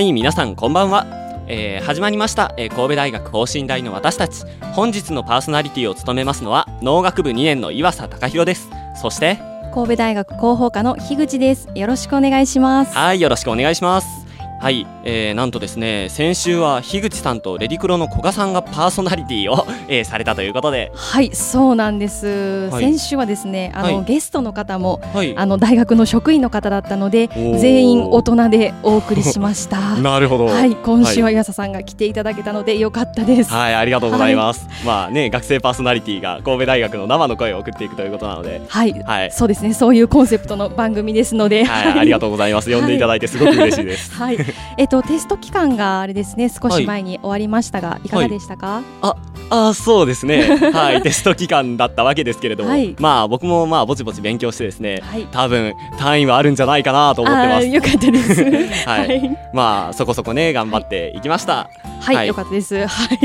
はい皆さんこんばんは、えー始まりました、えー神戸大学法信大の私たち。本日のパーソナリティを務めますのは農学部2年の岩佐隆弘です。そして神戸大学広報課の樋口です。よろしくお願いします。はいよろしくお願いしますはい、えー、なんとですね先週は樋口さんとレディクロの古賀さんがパーソナリティを、えーされたということで。はい、そうなんです。はい。先週はですね、あの、はい。ゲストの方もはい。あの大学の職員の方だったので、全員大人でお送りしました。なるほど。はい、今週は岩佐さんが来ていただけたので良かったです。はい、ありがとうございます。まあね、学生パーソナリティが神戸大学の生の声を送っていくということなので、はい、はい、そうですね、そういうコンセプトの番組ですので、はい、ありがとうございます。呼んでいただいてすごく嬉しいです。はい、えっとテスト期間があれですね、少し前に終わりましたが、い、かがでしたか？ああ、そうですね。はい、テスト期間だったわけですけれども、はいまあ僕もまあぼちぼち勉強してですね、はい。多分単位はあるんじゃないかなと思ってます。よかったです。はいはい、まあそこそこね頑張っていきました。はい、はいよかったです。はい。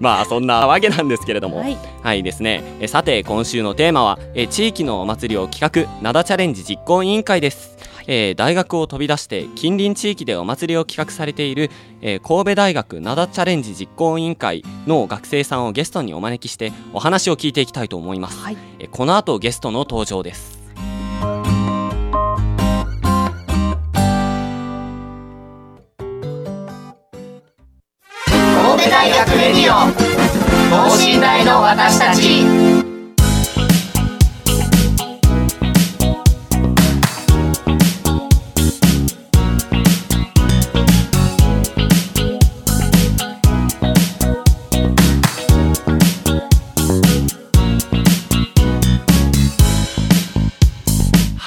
まあそんなわけなんですけれども、はい。はいですね。えさて今週のテーマはえ地域のお祭りを企画灘チャレンジ実行委員会です。えー大学を飛び出して近隣地域でお祭りを企画されている、えー神戸大学灘チャレンジ実行委員会の学生さんをゲストにお招きしてお話を聞いていきたいと思います。はい。えーこの後ゲストの登場です。神戸大学レディオ等身大の私たち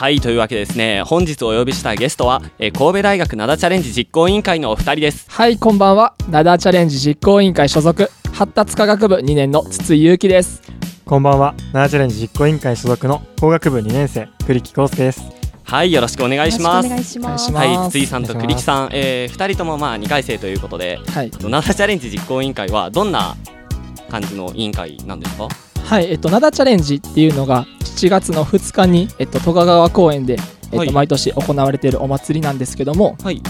はいというわけでですね本日お呼びしたゲストは、えー神戸大学灘チャレンジ実行委員会のお二人です。はい、こんばんは。ナダーチャレンジ実行委員会所属、発達科学部2年の筒井祐樹です。こんばんは。ナーチャレンジ実行委員会所属の工学部2年生、栗木康介です。はいよろしくお願いします。お願いします。はい筒井さんと栗木さん、えー、二人ともまあ2回生ということではい。ナダチャレンジ実行委員会はどんな感じの委員会なんですか？はい、えっと、ナダチャレンジっていうのが、7月の2日に、えっと、戸賀川公園で、えっと、はい。毎年行われているお祭りなんですけども、はい。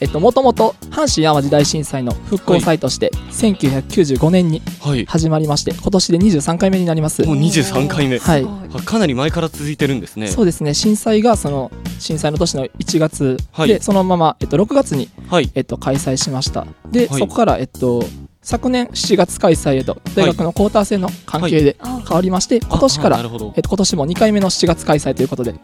えっと、もともと阪神・淡路大震災の復興祭として、1995年にはい。始まりまして、今年で23回目になります。もう23回目、はい。あかなり前から続いてるんですね。そうですね、震災がその震災の年の1月で、はい。そのまま、えっと、6月にはい。えっと、開催しました。で、はい。そこから、えっと、昨年7月開催へと大学のクォーター制の関係であ。変わりまして、今年からああなるほど。えっと、今年も2回目の7月開催ということで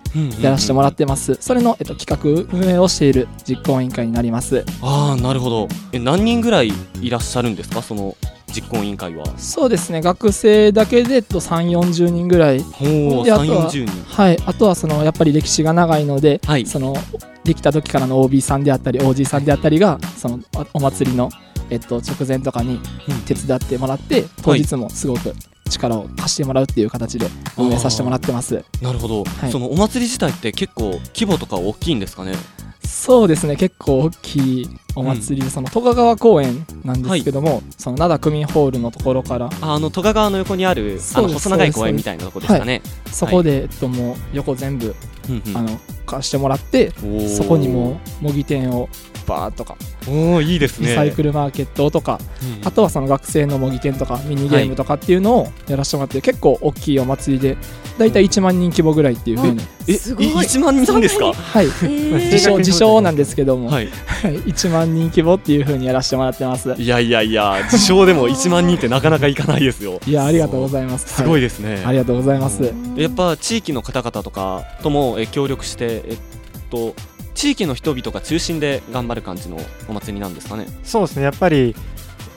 やらせてもらってます、それの、えっと、企画運営をしている実行委員会になります。ああなるほど。え何人ぐらいいらっしゃるんですか？その実行委員会は。そうですね。学生だけで、えっと、3 4 0人ぐらい。ほう3であとは4 0人。はい。あとはそのやっぱり歴史が長いので、はい。そのできた時からの OB さんであったり OG さんであったりがそのおお祭りの、えっと、直前とかに手伝ってもらって当日もすごく力を貸してもらうっていう形で運営させてもらってます。なるほど、はい。そのお祭り自体って結構規模とか大きいんですかね？そうですね。結構大きいお祭り。で、その戸賀川公園なんですけども、その灘区民ホールのところからああの戸賀川の横にあるあの細長い公園みたいなとこですかね、そこで、えっと、もう横全部うんうん。あの貸してもらってそこにもう模擬店をバーッとかおおいいですね。リサイクルマーケットとか、うん。あとはその学生の模擬店とかミニゲームとかっていうのをやらせてもらって、結構大きいお祭りでだいたい1万人規模ぐらいっていうふうに、えすごい。い1万人ですか？はい。えー。自称自称なんですけども、はい。はい。1万人規模っていうふうにやらせてもらってます。いやいやいや自称でも1万人ってなかなかいかないですよ。いやありがとうございます。すごいでですね、ありがとうございます。やっぱ地域の方々とかともえ協力してえっと地域の人々が中心で頑張る感じのお祭りなんですかね。そうですね、やっぱり、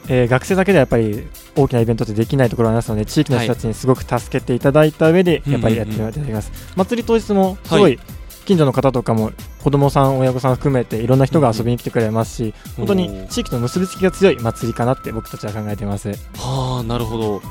えー学生だけではやっぱり大きなイベントってできないところがありますので地域の人たちにすごく助けていただいた上で、はいやっぱりやっていただきます、祭り当日もすごい近所の方とかも子供さん親御さん含めていろんな人が遊びに来てくれますし、本当に地域との結びつきが強い祭りかなって僕たちは考えています。はあなるほど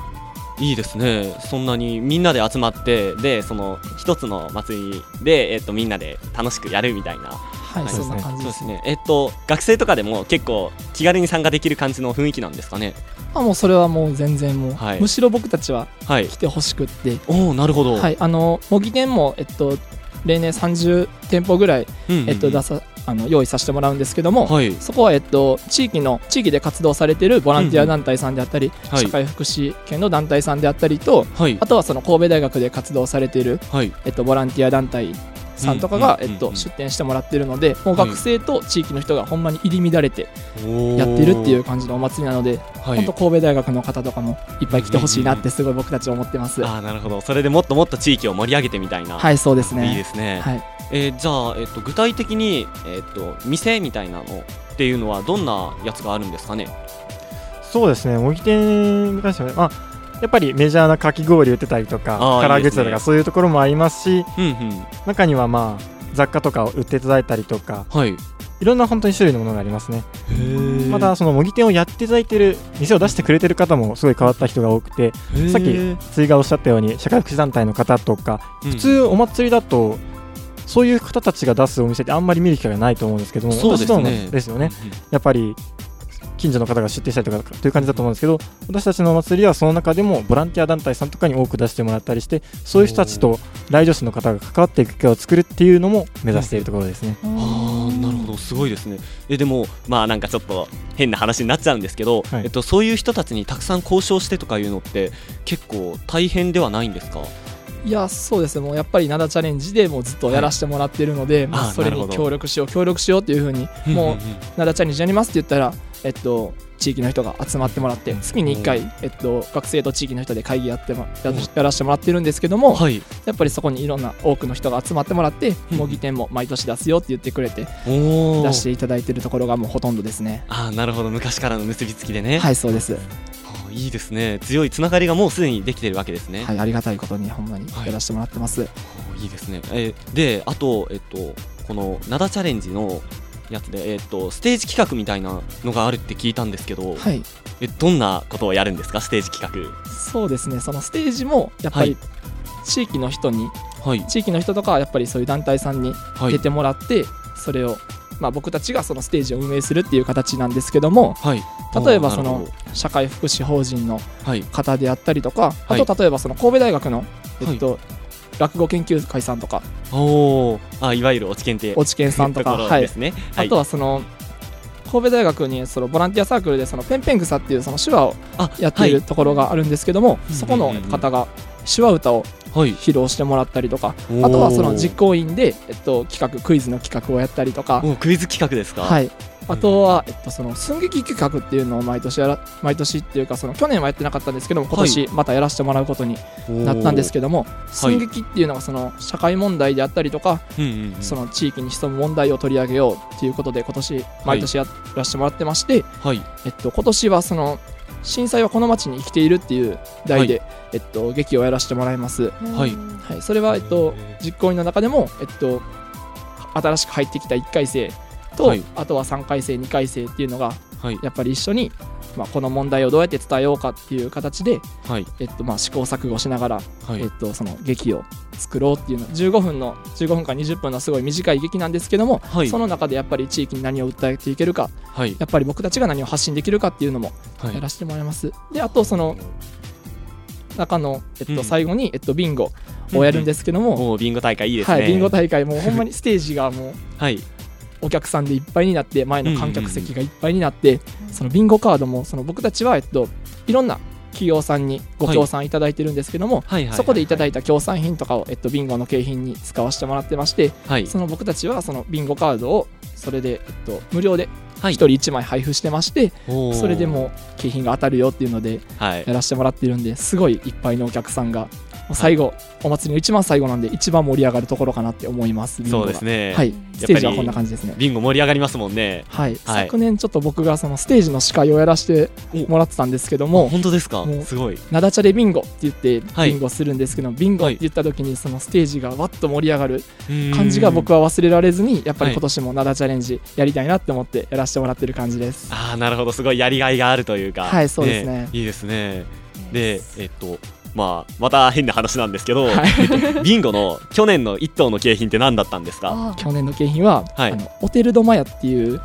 いいですね。そんなにみんなで集まってでその一つの祭りで、えっと、みんなで楽しくやるみたいな。はい、はい。そんな感じですそうですね。えっと学生とかでも結構気軽に参加できる感じの雰囲気なんですかね。あもうそれはもう全然もう、はい。むしろ僕たちははい。来てほしくって、おおなるほど。はい、あの模擬店も、えっと、例年30店舗ぐらい、うんうんうん。えっと、出さあの用意させてもらうんですけども、はい。そこは、えっと、地域の地域で活動されているボランティア団体さんであったり、はい。社会福祉系の団体さんであったりとはい。あとはその神戸大学で活動されている、はい。えっと、ボランティア団体さんとかが、えっと、出展してもらってるのでもうはい学生と地域の人がほんまに入り乱れてやってるっていう感じのお祭りなので、はい。本当神戸大学の方とかもいっぱい来てほしいなってすごい僕たち思ってます。ああなるほど。それでもっともっと地域を盛り上げてみたいな。はいそうですね。いいですね、はい。えーじゃあ、えっと、具体的に、えっと、店みたいなのっていうのはどんなやつがあるんですかね？そうですね。模擬店に関しては、まあ、やっぱりメジャーなかき氷売ってたりとか唐揚げ売ってたりとかそういうところもありますしうんうん。中にはまあ雑貨とかを売っていただいたりとかはい。いろんな本当に種類のものがありますね。へまたその模擬店をやっていただいている店を出してくれてる方もすごい変わった人が多くてさっきツイがおっしゃったように社会福祉団体の方とか普通お祭りだとそういう方たちが出すお店ってあんまり見る機会がないと思うんですけどもそうですね。私どもですよね。やっぱり近所の方が出店したりとかという感じだと思うんですけど私たちのお祭りはその中でもボランティア団体さんとかに多く出してもらったりしてそういう人たちと来場者の方が関わっていく機会を作るっていうのも目指しているところですね。あーなるほどすごいですね。えでもまあなんかちょっと変な話になっちゃうんですけど、はい。えっと、そういう人たちにたくさん交渉してとかいうのって結構大変ではないんですか？いやそうですね。もうやっぱり灘チャレンジでもうずっとやらせてもらってるので、まあ、それに協力しよう協力しようっていうふうにもう灘チャレンジやりますって言ったらえっと地域の人が集まってもらって月に1回、えっと、学生と地域の人で会議やってもややらせてもらってるんですけども、はい。やっぱりそこにいろんな多くの人が集まってもらってうん。模擬店も毎年出すよって言ってくれて出していただいてるところがもうほとんどですね。あーなるほど。昔からの結びつきでね、はいそうです。いいですね。強いつながりがもうすでにできてるわけですね、はいありがたいことにほんまにやらせてもらってます、おーいいですね、えーであと、えっと、この灘チャレンジのやつで、えっと、ステージ企画みたいなのがあるって聞いたんですけど、はい。えどんなことをやるんですか？ステージ企そうですね。そのステージもやっぱり地域の人に、画はい。地域の人とかはやっぱりそういう団体さんにはい。出てもらって、それを、まあ、僕たちがそのステージを運営するっていう形なんですけどもはい。例えばその社会福祉法人の方であったりとか、はい。あと例えばその神戸大学の、えっと落語研究会さんとか。おー。あいわゆる落ち検定落研さんとか、ところはいですね、はい。あとはその神戸大学にそのボランティアサークルでそのペンペン草っていうその手話をあやっているところがあるんですけども、いそこの方が手話歌をはい。披露してもらったりとか、あとはその実行委員で、えっと、企画クイズの企画をやったりとか、おクイズ企画ですか？はいい、あとは、えっと、その寸劇企画っていうのを毎年やら毎年っていうかその去年はやってなかったんですけども今年またやらせてもらうことになったんですけども、寸劇っていうのがその社会問題であったりとか、その地域に潜む問題を取り上げようっていうことで今年毎年やらせてもらってまして、はい。えっと、今年はその震災はこの町に生きているっていう題で、えっと、劇をやらせてもらいます。はい。はい、それは、えっと、実行委員の中でも、えっと、新しく入ってきた1回生と、はい。あとは3回生2回生っていうのがはい。やっぱり一緒に、まあ、この問題をどうやって伝えようかっていう形で、はい。えっとまあ、試行錯誤しながら、はい。えっと、その劇を作ろうっていうの15分の15分か20分のすごい短い劇なんですけども、はい。その中でやっぱり地域に何を訴えていけるかはい。やっぱり僕たちが何を発信できるかっていうのもはい。やらせてもらいます。であとその中の、えっとうん。最後に、えっと、ビンゴをやるんですけども、おービンゴ大会いいですね。はい、ビンゴ大会もうほんまにステージがもうはいお客さんでいっぱいになって前の観客席がいっぱいになって、そのビンゴカードもその僕たちは、えっと、いろんな企業さんにご協賛いただいてるんですけども、そこでいただいいた協賛品とかを、えっと、ビンゴの景品に使わせてもらってましてはい。その僕たちはそのビンゴカードをそれで、えっと、無料ではい。1人1枚配布してまして、それでもう景品が当たるよっていうのではい。やらせてもらっているんですごいいっぱいのお客さんがう最後、お祭りの一番最後なんで一番盛り上がるところかなって思います。そが。うですね。はい、ステージはこんな感じですね。ビンゴ盛り上がりますもんね。はい、はい。昨年ちょっと僕がそのステージの司会をやらせてもらってたんですけども、本当ですか？すごい。なだちゃれビンゴって言ってはい。ビンゴするんですけど、ビンゴって言った時にそのステージがわっと盛り上がる感感じが僕は忘れられずにやっぱはい。り今年もなだチャレンジやりたいなって思ってやらせてもらってる感じです。ああなるほど。すごいやりがいがあるというか。はいそうですね。いいですね。でえっとまあまた変な話なんですけど、はい。えっとビンゴの去年の一等の景品って何だったんですか？あ去年の景品は、はい。あのオテルドマヤっていう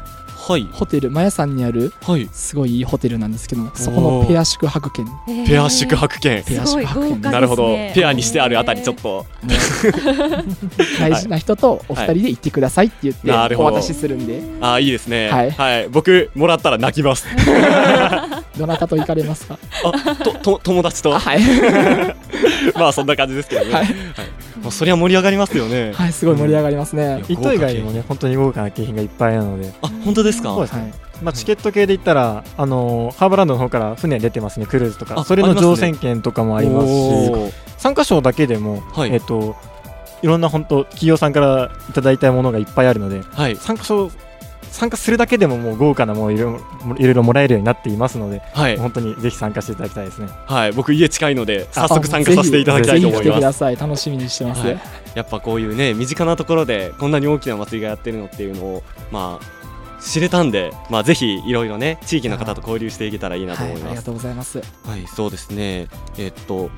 はい。ホテルマヤさんにあるはい。すごいいいホテルなんですけどもそこのペア宿泊券。ー。ペア宿泊券。ペア宿泊券。ね。なるほど。ペアにしてあるあたりちょっと。大事な人とお二人で行ってくださいって言ってなるほど。お渡しするんで。ああいいですね。はい。僕もらったら泣きます。どなたと行かれますか？あとと友達と。はい。まあそんな感じですけどね、はい。まあ、そりゃ盛り上がりますよね、はいすごい盛り上がりますね。うん一等以外にもね本当に豪華な景品がいっぱいなので。あ本当ですですね。はい。まあ、チケット系で言ったら、あのーハーバーランドの方から船出てますね、クルーズとか、あそれの乗船券とかもありますし、おー。参加賞だけでも、はい。えっと、いろんな本当、企業さんからいただいたものがいっぱいあるので、はい。参加賞、参加するだけでももう豪華なものいろいろいろいろもらえるようになっていますので、はい。本当にぜひ参加していただきたいですね。はい。僕家近いので早速参加させていただきたいと思います。ぜひ来てください。楽しみにしてます、はい。やっぱこういうね身近なところでこんなに大きな祭りがやってるのっていうのをまあ知れたんで、まあ、ぜひいろいろね地域の方と交流していけたらいいなとはい、ありが思います。とうございますはい、そうですね。えっと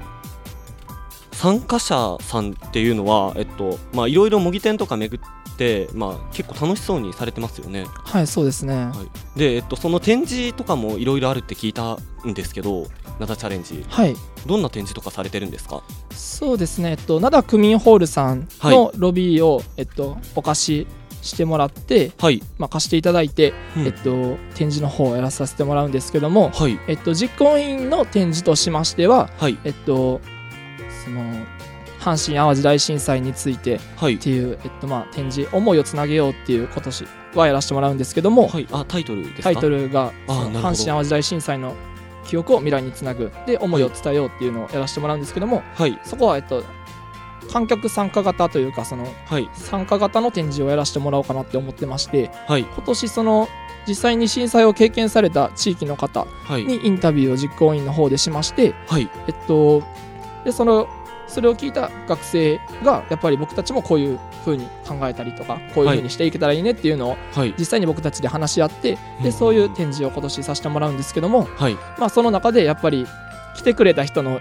参加者さんっていうのはえっとまあいろいろ模擬店とか巡ってまあ結構楽しそうにされてますよね。はいそうですね、はい。でえっとその展示とかもいろいろあるって聞いたんですけど、灘チャレンジはいどんな展示とかされてるんですか？そうですね、えっと、灘区民ホールさんのロビーを、えっと、お貸ししてもらって、はい。まあ、貸していただいて、うん。えっと、展示の方をやらさせてもらうんですけども、はい。えっと、実行委員の展示としましては、はい。えっと、その阪神・淡路大震災についてっはい。ていう、えっとまあ、展示「思いをつなげよう」っていう今年はやらせてもらうんですけども、はい。あタイトルですか？タイトルが阪神・淡路大震災の記憶を未来につなぐ。で思いを伝えようっていうのをやらせてもらうんですけども、はい。そこは、えっと、観客参加型というかそのはい。参加型の展示をやらせてもらおうかなって思ってましてはい。今年その実際に震災を経験された地域の方はい。にインタビューを実行委員の方でしまして、はい。えっと、でそのそれを聞いた学生がやっぱり僕たちもこういう風に考えたりとかこういう風にしていけたらいいねっていうのをはい。実際に僕たちで話し合ってうん。でそういう展示を今年させてもらうんですけども、はい。まあ、その中でやっぱり来てくれた人の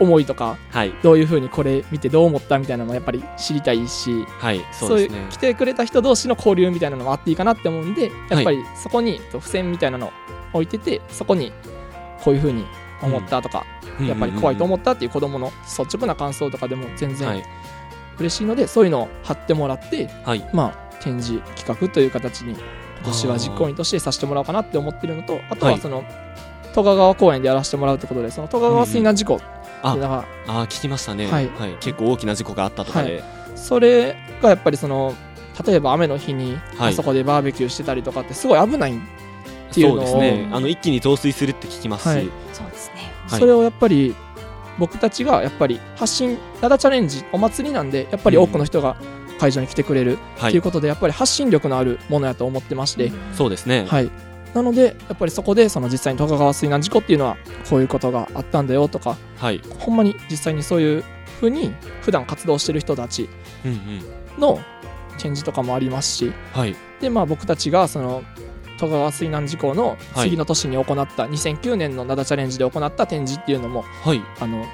思いとかはい。どういう風にこれ見てどう思ったみたいなのもやっぱり知りたいしはいそそうういうですね。来てくれた人同士の交流みたいなのもあっていいかなって思うんでやっぱりそこにと付箋みたいなのを置いててそこにこういう風に思ったとか、やっぱり怖いと思ったっていう子供の率直な感想とかでも全は然い。嬉しいので、そういうのを貼ってもらって、はい。まあ、展示企画という形に今年は実行委員としてさせてもらおうかなって思ってるのとあとははい。その、戸川公園でやらせてもらうってことでその戸川水難事故あー聞きましたね、ははい。い結構大きな事故があったとかで、それがやっぱりその例えば雨の日にはい。あそこでバーベキューしてたりとかってすごい危ないっていうそうのをですね。あの一気に増水するって聞きますし、はい。そうですね。はい。それをやっぱり僕たちがやっぱり発信灘チャレンジお祭りなんでやっぱり多くの人が会場に来てくれるはいということでやっぱり発信力のあるものやと思ってまして、そうですね、はい、なのでやっぱりそこでその実際に戸川水難事故っていうのはこういうことがあったんだよとかはい。ほんまに実際にそういうふうに普段活動してる人たちうんうん。の展示とかもありますしはい。でまあ僕たちがその戸川水難事故のはい。次の年に行った2009年の灘チャレンジで行った展示っていうのもはい。あの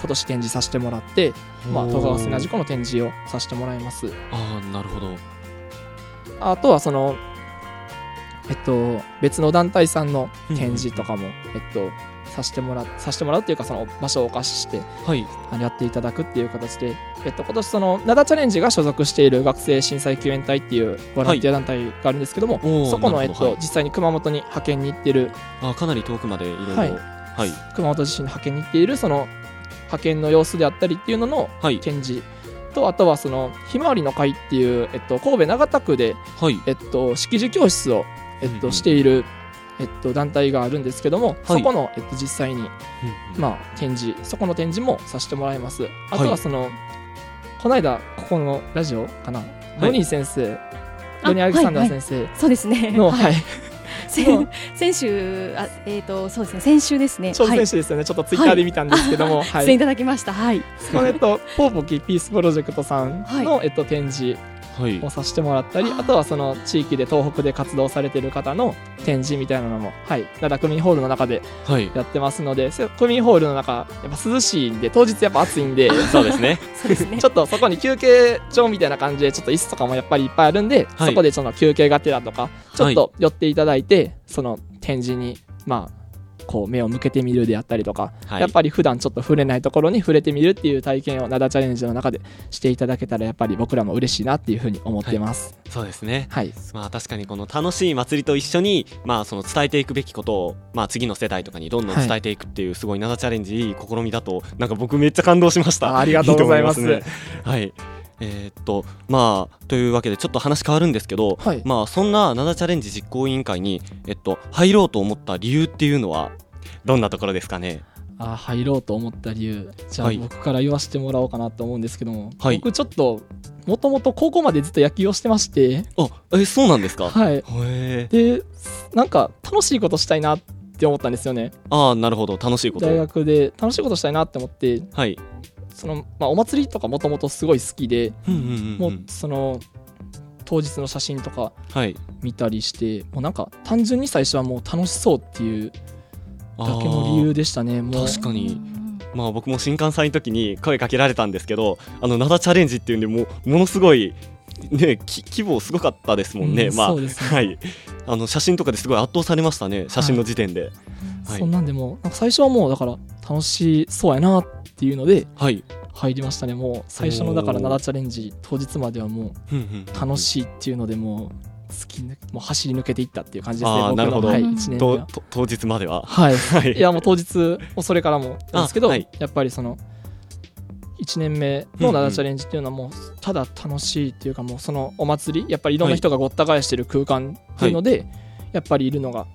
今年展示させてもらって、まあ、戸川水難事故の展示をさせてもらいます。ああなるほど。あとはそのえっと別の団体さんの展示とかも、えっとさせてもらさせてもらうっていうかその場所をお貸ししてはい。あのやっていただくっていう形で、えっと、今年その灘チャレンジが所属している学生震災救援隊っていうボランティア団体があるんですけども、おーそこの、えっとはい。実際に熊本に派遣に行ってるあーかなり遠くまでいろいろ。はい。はい。熊本地震に派遣に行っているその派遣の様子であったりっていうののはい。展示とあとはそのひまわりの会っていう、えっと、神戸長田区で、はい。えっと、識字教室を、えっと、うんうん。しているえっと、団体があるんですけども、そこの、えっと、実際に、まあ、展示そこの展示もさせてもらいます。あとはその、この間ここのラジオかな、ロニー先生ロニー・アレクサンダー先生そうですね。の、はい。先先週あえっ、とそうですね先週ですね。ちょうど選手ですよね、ちょっとツイッターで見たんですけども、はい、出演いただきました。はい。そのえっとポーポキピースプロジェクトさんの、えっと展示はいをさせてもらったり、あとはその地域で東北で活動されてる方の展示みたいなのも、はい、灘区民ホールの中ではい。やってますので、せ区民ホールの中、やっぱ涼しいんで、当日やっぱ暑いんで、そうですね。そうですね。ちょっとそこに休憩所みたいな感じで、ちょっと椅子とかもやっぱりいっぱいあるんで、はい。そこでその休憩がてらとか、ちょっと寄っていただいて、その展示に、まあ、こう目を向けてみるであったりとか、はい。やっぱり普段ちょっと触れないところに触れてみるっていう体験を灘チャレンジの中でしていただけたらやっぱり僕らも嬉しいなっていうふうに思ってます。そうですね。はい、まあ確かにこの楽しい祭りと一緒にまあその伝えていくべきことをまあ次の世代とかにどんどん伝えていくっていうすごい灘チャレンジいい試みだとなんか僕めっちゃ感動しました。あありがとうございます。はいえーっとまあというわけでちょっと話変わるんですけど、はい。まあそんな灘チャレンジ実行委員会にえっと入ろうと思った理由っていうのはどんなところですかね？あ入ろうと思った理由。じゃあはい。僕から言わせてもらおうかなと思うんですけども、はい。僕ちょっともともと高校までずっと野球をしてまして。あえそうなんですか？はい。でなんか楽しいことしたいなって思ったんですよね。ああなるほど。楽しいこと大学で楽しいことしたいなって思って。はいその、まあ、お祭りとかもともとすごい好きで、うんうんうんもううんその当日の写真とかはい。見たりしてもうなんか単純に最初はもう楽しそうっていうあだけの理由でしたねもう。確かに。まあ僕も新幹線の時に声かけられたんですけどあの灘チャレンジっていうんでもうものすごいねき規模すごかったですもんね、うんまあはい。あの写真とかですごい圧倒されましたね写真の時点で。はいそんなんでもなんか最初はもうだから楽しそうやなっていうのではい、入りましたね。もう最初のだからおー灘チャレンジ当日まではもう楽しいっていうのでもう突き抜もう走り抜けていったっていう感じですね僕のなるほど。はい、うん1年当日までは。はい。はい。いやもう当日それからもなんですけど、あはい。やっぱりその1年目の灘チャレンジっていうのはもうただ楽しいっていうかもうそのお祭りやっぱりいろんな人がごった返してる空間っていうので、やっぱりいるのが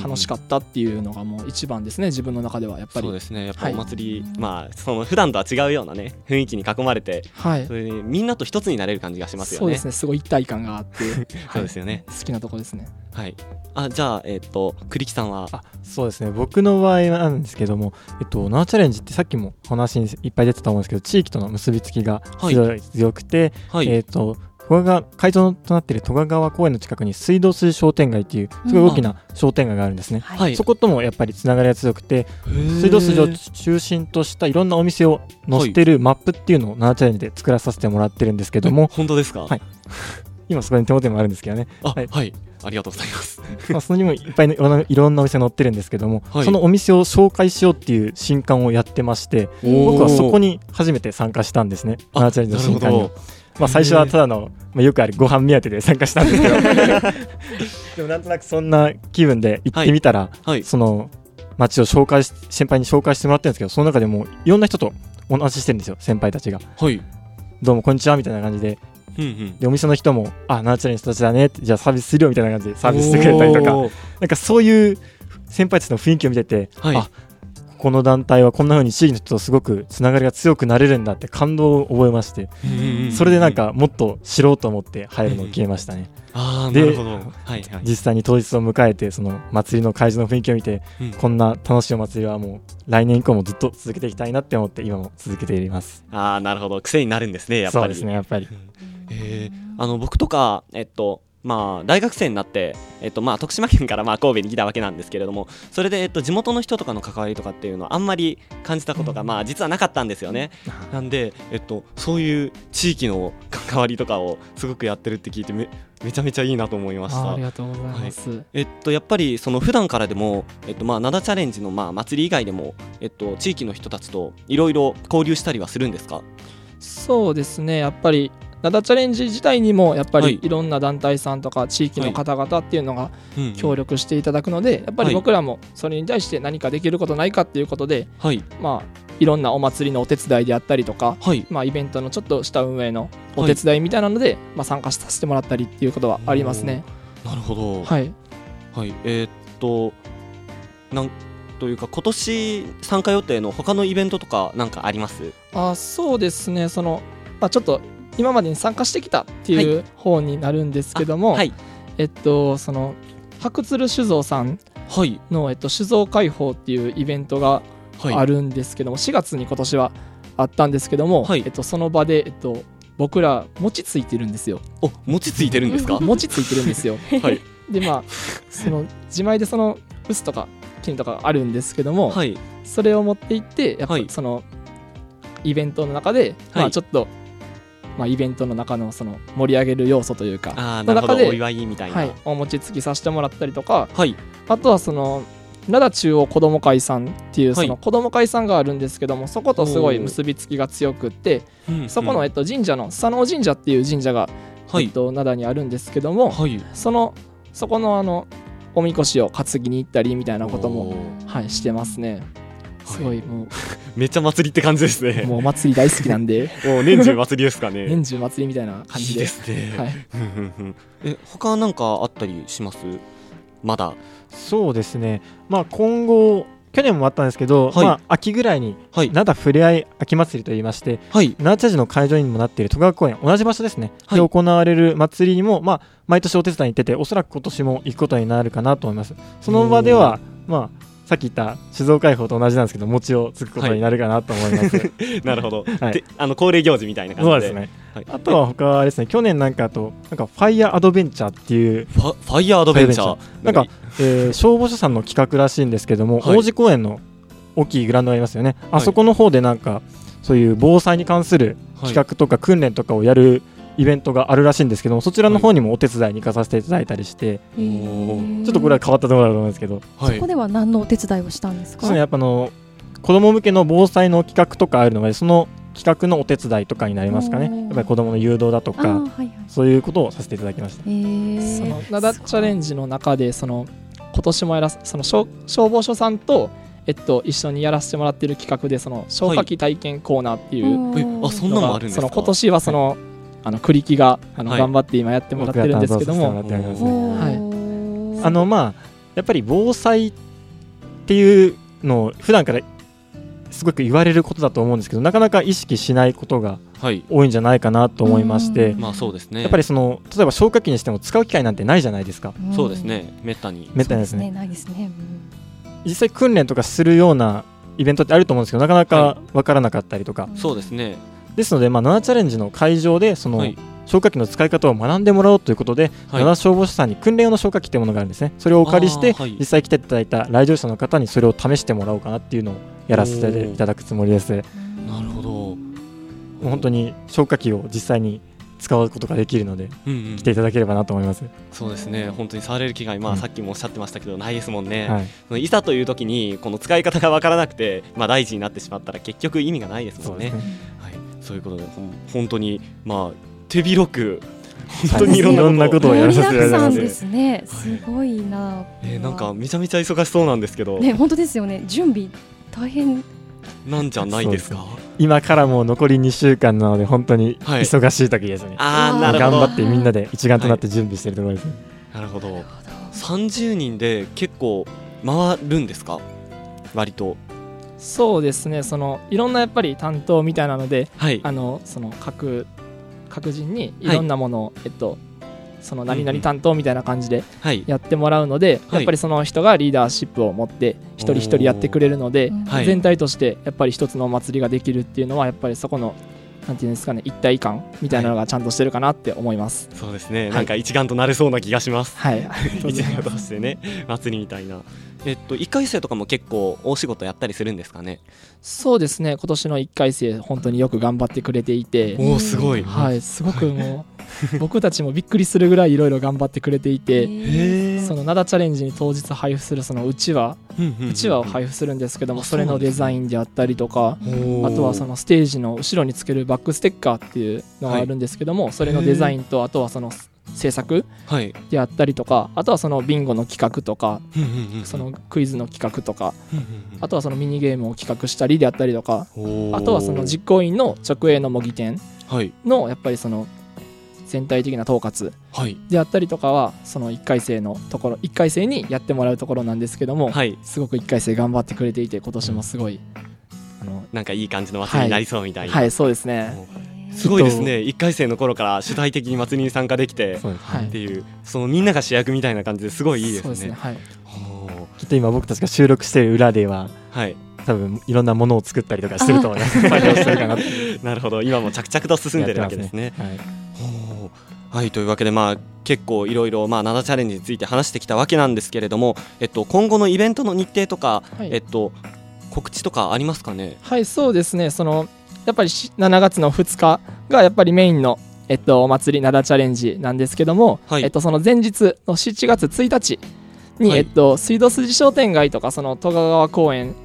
楽しかっったっていうのがもう一番ですね自分の中ではやっぱり。そうですね。やっぱはい。お祭り、まあその普段とは違うようなね雰囲気に囲まれてはい。それでみんなと一つになれる感じがしますよね。そうですね。すごい一体感があって、そうですよね。好きなとこですね。はい。あじゃあえっ、と栗木さんは？あそうですね。僕の場合なんですけども、えっと、ナーチャレンジってさっきも話にいっぱい出てたと思うんですけど地域との結びつきが強い、強くて、はい、えっと古賀川会場となっている戸賀川公園の近くに水道水商店街っていうすごい大きな商店街があるんですね、はい。はいそこともやっぱりつながりが強くて水道水を中心としたいろんなお店を載せてるマップっていうのをナーチャレンジで作らさせてもらってるんですけども本当ですか？はい。今そこに手元にもあるんですけどね。あははい。い、ありがとうございます。まあ、そこにもいっぱいのいろんないろんなお店載ってるんですけども、はい。そのお店を紹介しようっていう新刊をやってまして僕はそこに初めて参加したんですねあナーチャレンジの新刊になるほまあ最初はただの、まあ、よくあるご飯目当てで参加したんですけど。でもなんとなくそんな気分で行ってみたら、はい。その街を紹介し先輩に紹介してもらってるんですけどその中でもいろんな人とお話ししてるんですよ先輩たちが。はい。どうもこんにちはみたいな感じで。うんうん。でお店の人もあナーチャレンジの人たちだねってじゃあサービスするよみたいな感じでサービスしてくれたりとか。なんかそういう先輩たちの雰囲気を見てて、はい。あこの団体はこんな風に地域の人とすごくつながりが強くなれるんだって感動を覚えまして、それでなんかもっと知ろうと思って入るのを決めましたね、でああなるほど。はいはい。実際に当日を迎えてその祭りの会場の雰囲気を見て、うん。こんな楽しいお祭りはもう来年以降もずっと続けていきたいなって思って今も続けています。ああなるほど。癖になるんですねやっぱり。そうですねやっぱり。えーあの僕とかえっとまあ大学生になって、えっとまあ、徳島県からまあ神戸に来たわけなんですけれどもそれで、えっと、地元の人とかの関わりとかっていうのはあんまり感じたことが、まあ、実はなかったんですよね。なんで、えっと、そういう地域の関わりとかをすごくやってるって聞いてめめちゃめちゃいいなと思いました。ああり。がとうございます、えっと、やっぱりその普段からでも、えっとまあ、灘チャレンジのまあ祭り以外でも、えっと、地域の人たちといろいろ交流したりはするんですか？そうですね。やっぱり灘チャレンジ自体にもやっぱはい。りいろんな団体さんとか地域の方々っていうのが協力していただくのでやっぱり僕らもそれに対して何かできることないかっていうことではい。まあいろんなお祭りのお手伝いであったりとかはい。まあイベントのちょっとした運営のお手伝いみたいなのでまあ参加させてもらったりっていうことはありますね。なるほど。はい。はい、えーっととなんというか今年参加予定の他のイベントとかなんかあります？あそうですね。その、まあ、ちょっと今までに参加してきたっていう方になるんですけども、はい。えっとその白鶴酒造さんはい。の、えっと、酒造開放っていうイベントがはい。あるんですけども、4月に今年はあったんですけども、はい。えっと、その場で、えっと、僕ら餅ついてるんですよ。お餅ついてるんですか？餅ついてるんですよ。はい。でまあその自前でその臼とか金とかあるんですけども、はい。それを持って行ってやっぱそのイベントの中で、まはい。あちょっと、まあ、イベントの中のその盛り上げる要素というかああなるほの中でどお祝いみたいな。はい、お餅つきさせてもらったりとかはい。あとはその灘中央子ども会さんっていうはい。その子ども会さんがあるんですけどもそことすごい結びつきが強くってそこのええっと神社の佐野神社っていう神社がはい。えっと灘にあるんですけどもはい。そのそこのあのおみこしを担ぎに行ったりみたいなこともはいしてますね。すごいもめっちゃ祭りって感じですうね。もうお祭り大好きなんで。もう年中祭りですかね。年中祭りみたいな感じで。いいですね、はい。ふんふんふん。え他なんかあったりします？まだ。そうですね、まあ、今後、去年もあったんですけど、はい。まあ、秋ぐらいに、はい。灘ふれあい秋祭りといいまして、はい。奈良茶寺の会場にもなっている戸川公園、同じ場所ですね、はい。で行われる祭りにも、まあ、毎年お手伝いに行ってて、おそらく今年も行くことになるかなと思います。その場では、まあ、さっき言った酒造開放と同じなんですけど、餅をつくことになるかなと思います。なるほど、はい。であの恒例行事みたいな感じで。そうですね。はい。あとは他はですね、去年なんかあと、なんかファイヤーアドベンチャーっていう、ファイヤーアドベンチャー。なんか、えー消防署さんの企画らしいんですけども、はい。王子公園の大きいグラウンドありますよね、あそこの方でなんかそういう防災に関する企画とか訓練とかをやるイベントがあるらしいんですけどもそちらの方にもお手伝いに行かさせていただいたりして、へー。ちょっとこれは変わったところだと思うんですけど、はい。そこでは何のお手伝いをしたんですか？そうですねやっぱあの子供向けの防災の企画とかあるのでその企画のお手伝いとかになりますかね。やっぱり子供の誘導だとかはいはい。そういうことをさせていただきました。その灘チャレンジの中でその今年もやらすその消消防署さんと、えっと、一緒にやらせてもらってる企画でその消火器体験コーナーっていううんえあそんなのもあるんですかその今年はその、あの栗木があの、はい。頑張って今やってもらってるんですけども、はい。ー。あのまあやっぱり防災っていうのを普段からすごく言われることだと思うんですけどなかなか意識しないことがはい。多いんじゃないかなと思いましてうん。まあそうですね。やっぱりその例えば消火器にしても使う機会なんてないじゃないですか。んそうですね。めったにめったにですね。ないですね。うん。実際訓練とかするようなイベントってあると思うんですけどなかなか分からなかったりとか、そうですねですので、まあ、7チャレンジの会場でその、はい。消火器の使い方を学んでもらおうということで、はい。7消防士さんに訓練用の消火器というものがあるんですね。それをお借りして、はい。実際来ていただいた来場者の方にそれを試してもらおうかなっていうのをやらせていただくつもりです。もなるほど。う本当に消火器を実際に使うことができるのでうんうん。来ていただければなと思います、そうですね。本当に触れる機会まあうん。さっきもおっしゃってましたけどないですもんね、はい、いざという時にこの使い方がわからなくてまあ大事になってしまったら結局意味がないですもんねそういそうことで本当にまあ手広く本当はいにいろんなことをやらせていただいて。ですね。すごいな。えーなんかめちゃめちゃ忙しそうなんですけど、ね本当ですよね。準備大変。なんじゃないですか？今からもう残り2週間なので本当にはい。忙しい時ですね、ああなるほど。張ってみんなで一丸となって準備しているところですね、なるほど。30人で結構回るんですか？割とそうですね。そのいろんなやっぱり担当みたいなのではい。あのその各各人にい。ろんなものを、えっとその何々担当みたいな感じではい。やってもらうので、はい。やっぱりその人がリーダーシップを持って一人一人やってくれるので、全体としてやっぱり一つのお祭りができるっていうのはやっぱりそこのなんていうんですかね一体感みたいなのがちゃんとしてるかなって思います。そうですね、はい。なんか一丸となれそうな気がします。はい、一丸としてね。祭りみたいな。えっと1回生とかも結構大仕事やったりするんですかね？そうですね。今年の1回生本当によく頑張ってくれていて、おおすごい。はい、すごくもう 僕たちもびっくりするぐらいいろいろ頑張ってくれていて。へその灘チャレンジに当日配布するそのうちわうちわを配布するんですけどもあそれのデザインであったりとか布あとはそのステージの後ろにつけるバックステッカーっていうのがあるんですけどもそれのデザインとあとはその制作はいであったりとかあとはそのビンゴの企画とかそのクイズの企画とかあとはそのミニゲームを企画したりであったりとかあとはその実行委員の直営の模擬店はい。のやっぱりその全体的な統括はい。であったりとかはその1回生のところ1回生にやってもらうところなんですけども、はい。すごく1回生頑張ってくれていて今年もすごい、あのなんかいい感じの祭りになりそうみたいな、はい。そうですね。すごいですね。1回生の頃から主体的に祭りに参加できてっていうそのみんなが主役みたいな感じですごいいいですね。すね。はい。きっと今僕たちが収録している裏でははい。多分いろんなものを作ったりとかしてると思います。なるほど。今も着々と進んでるわけですね。はい。ほうはいというわけでまあ結構いろいろまあ灘チャレンジについて話してきたわけなんですけれども、えっと、今後のイベントの日程とか、はい。えっと、告知とかありますかね？はいそうですね。そのやっぱりし7月の2日がやっぱりメインのえっと、お祭り灘チャレンジなんですけども、はい。えっと、その前日の7月1日に、はい。えっと、水道筋商店街とかその戸川公園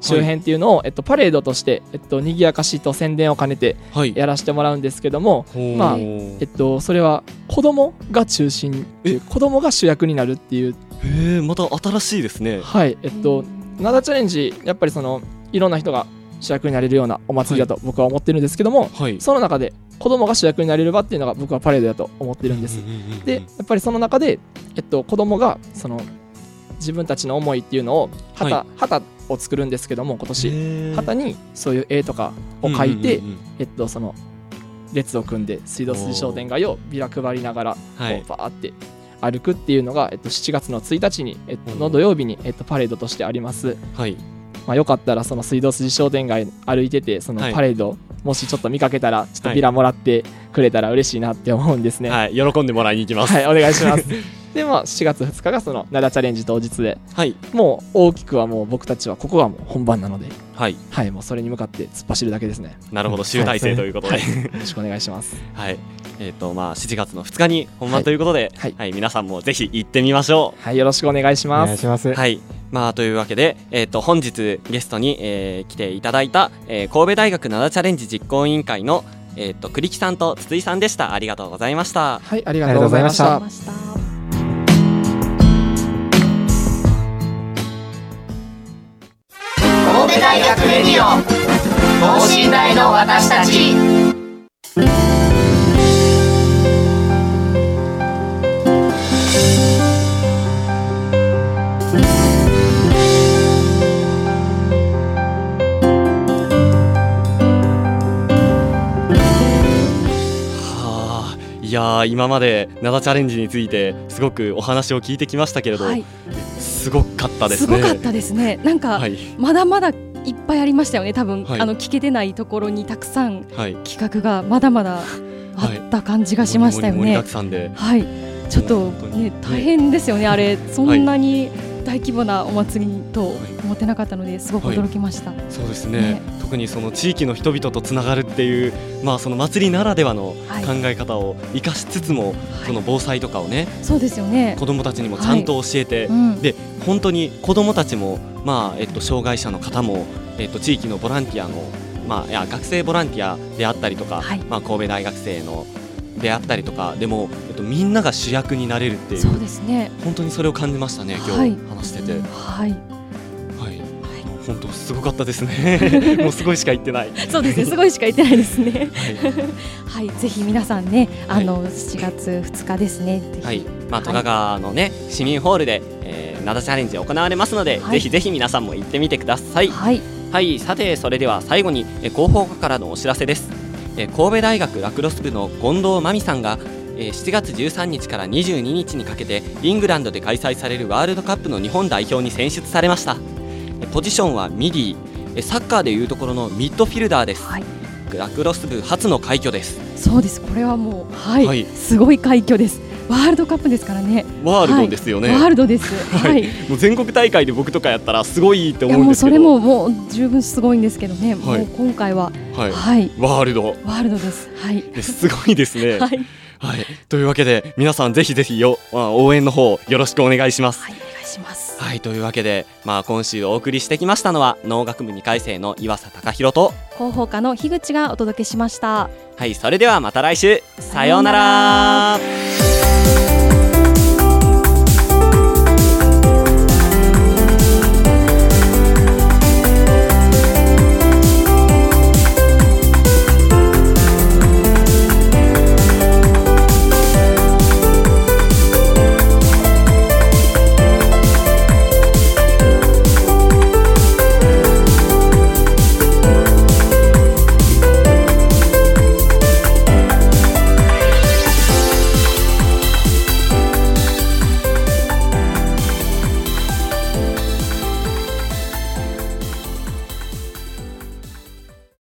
周辺っていうのを、えっと、パレードとして、えっと、賑やかしと宣伝を兼ねてはい。やらせてもらうんですけども、まあえっと、それは子供が中心え？子供が主役になるっていう。へえまた新しいですね。はいえっと灘チャレンジやっぱりそのいろんな人が主役になれるようなお祭りだと僕は思ってるんですけども、はい。その中で子供が主役になれる場っていうのが僕はパレードだと思ってるんです。でやっぱりその中で、えっと、子供がその自分たちの思いっていうのを旗,、は旗を作るんですけども今年。旗にそういう絵とかを描いて、えっと、その列を組んで水道筋商店街をビラ配りながらこうはいバーって歩くっていうのが、えっと、7月の1日に、えっと、うん。の土曜日に、えっと、パレードとしてあります。はい。まあ、よかったらその水道筋商店街歩いててそのはい。パレード、もしちょっと見かけたらちょっとビラもらってくれたら嬉しいなって思うんですね。はい。喜んでもらいに行きます。はい、お願いします。で、まあ、7月2日がその灘チャレンジ当日で、はいもう大きくはもう僕たちはここがもう本番なので、はいはい、もうそれに向かって突っ走るだけですね。なるほど集大成ということで、はい、よろしくお願いします。はい。えっ、とまあ7月の2日に本番ということで、は、はいい皆さんもぜひ行ってみましょはい、よろしくお願いしおます。願いします。う。はい。まあというわけで、えっ、と本日ゲストに、えー来ていただいた、えー神戸大学灘チャレンジ実行委員会のえっ、と栗木さんと筒井さんでした。ありがとうございました。はい、ありがとうござい。ました。神戸大学レディオ。等身大の私たち。はあ、いやー今まで灘チャレンジについてすごくお話を聞いてきましたけれど、はい、すごかったですね。すごかったですね。なんか、はいまだまだいっぱいありましたよね。多分、はいあの聞けてないところにたくさんはい。企画がまだまだあった感じがしましたよね盛りだく。さんで。はい、ちょっとね大変ですよね。あれそんなに大規模なお祭りと思ってなかったのですごく驚きました。そうですね。ね。特にその地域の人々とつながるっていう、まあ、その祭りならではのはい。考え方を生かしつつも、その防災とかをねそうですよね。子どもたちにもちゃんと教えて、うん、で本当に子どもたちも、まあえっと、障害者の方も、えっと、地域のボランティアの、まあ、いや学生ボランティアであったりとか、はい。まあ、神戸大学生のであったりとかでも、と、みんなが主役になれるっていそううですね。本当にそれを感じましたね今日はい話してて。はい。はい本当すごかったですね。もうすごいしか言ってない。そうですね。すごいしか言ってないですね。はい はい、ぜひ皆さんね、はいあの7月2日ですね。はい、まあ、はい都賀川のね、市民ホールで、えー、灘チャレンジ行われますので、はいぜひぜひ皆さんも行ってみてください。はい、はい、さて、それでは最後に、えー広報課からのお知らせです。えー神戸大学ラクロス部の近藤真美さんが、えー7月13日から22日にかけてイングランドで開催されるワールドカップの日本代表に選出されました。えーポジションはミディ、えーサッカーでいうところのミッドフィルダーです。はい、ラクロス部初の快挙です。そうです。これはもう、はい、はいすごい快挙です。ワールドカップですからね。ワールドですよね。ワールドです。ははいい。もう全国大会で僕とかやったらすごいって思うんですけどそれももう十分すごいんですけどね。はいもう今回は、はい、はい、ワールドワールドです。はい。ですごいですね。はい、はい、というわけで皆さんぜひぜひよ、まあ、応援の方よろしくお願いします。はい、お願いします。はいというわけで、まあ、今週お送りしてきましたのは農学部2回生の岩佐貴弘と、広報課の樋口がお届けしました。はい、それではまた来週。さようなら